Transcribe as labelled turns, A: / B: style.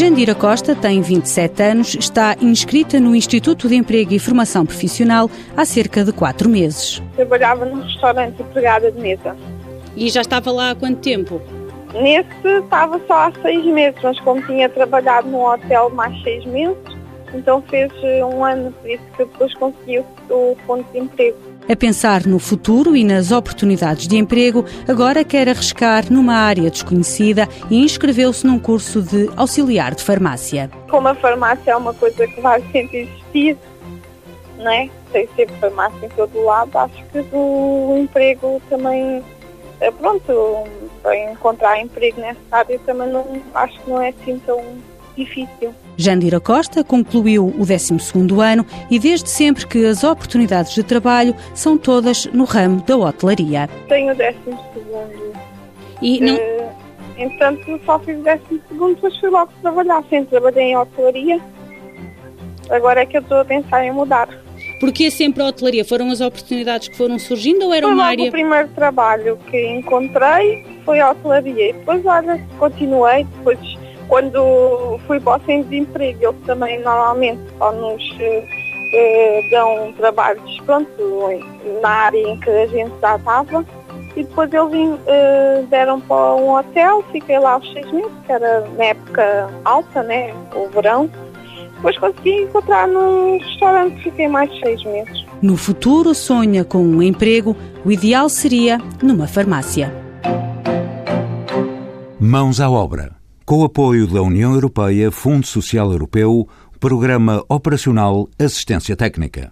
A: Jandira Costa tem 27 anos, está inscrita no Instituto de Emprego e Formação Profissional há cerca de 4 meses.
B: Trabalhava num restaurante empregada de mesa.
A: E já estava lá há quanto tempo?
B: Nesse estava só há seis meses, mas como tinha trabalhado num hotel mais seis meses, então fez eh, um ano, por isso que depois consegui o fundo de emprego.
A: A pensar no futuro e nas oportunidades de emprego, agora quer arriscar numa área desconhecida e inscreveu-se num curso de auxiliar de farmácia.
B: Como a farmácia é uma coisa que vai sempre existir, né? tem sempre farmácia em todo lado, acho que o emprego também, eh, pronto, para encontrar emprego nessa área também não, acho que não é assim tão difícil.
A: Jandira Costa concluiu o 12º ano e desde sempre que as oportunidades de trabalho são todas no ramo da hotelaria.
B: Tenho o 12º. E não... Uh, entretanto, só fiz o 12º, depois fui logo trabalhar. Sempre trabalhei em hotelaria. Agora é que eu estou a pensar em mudar.
A: Porque sempre a hotelaria? Foram as oportunidades que foram surgindo ou era
B: foi
A: uma área...
B: o primeiro trabalho que encontrei foi a hotelaria. E depois, olha, continuei. Depois, quando fui para o centro de emprego, eles também normalmente só nos eh, dão trabalhos, pronto, na área em que a gente já estava. E depois eles eh, deram para um hotel, fiquei lá os seis meses, que era na época alta, né, o verão. Depois consegui encontrar num restaurante, fiquei mais de seis meses.
A: No futuro, sonha com um emprego, o ideal seria numa farmácia.
C: Mãos à obra. Com apoio da União Europeia, Fundo Social Europeu, Programa Operacional Assistência Técnica.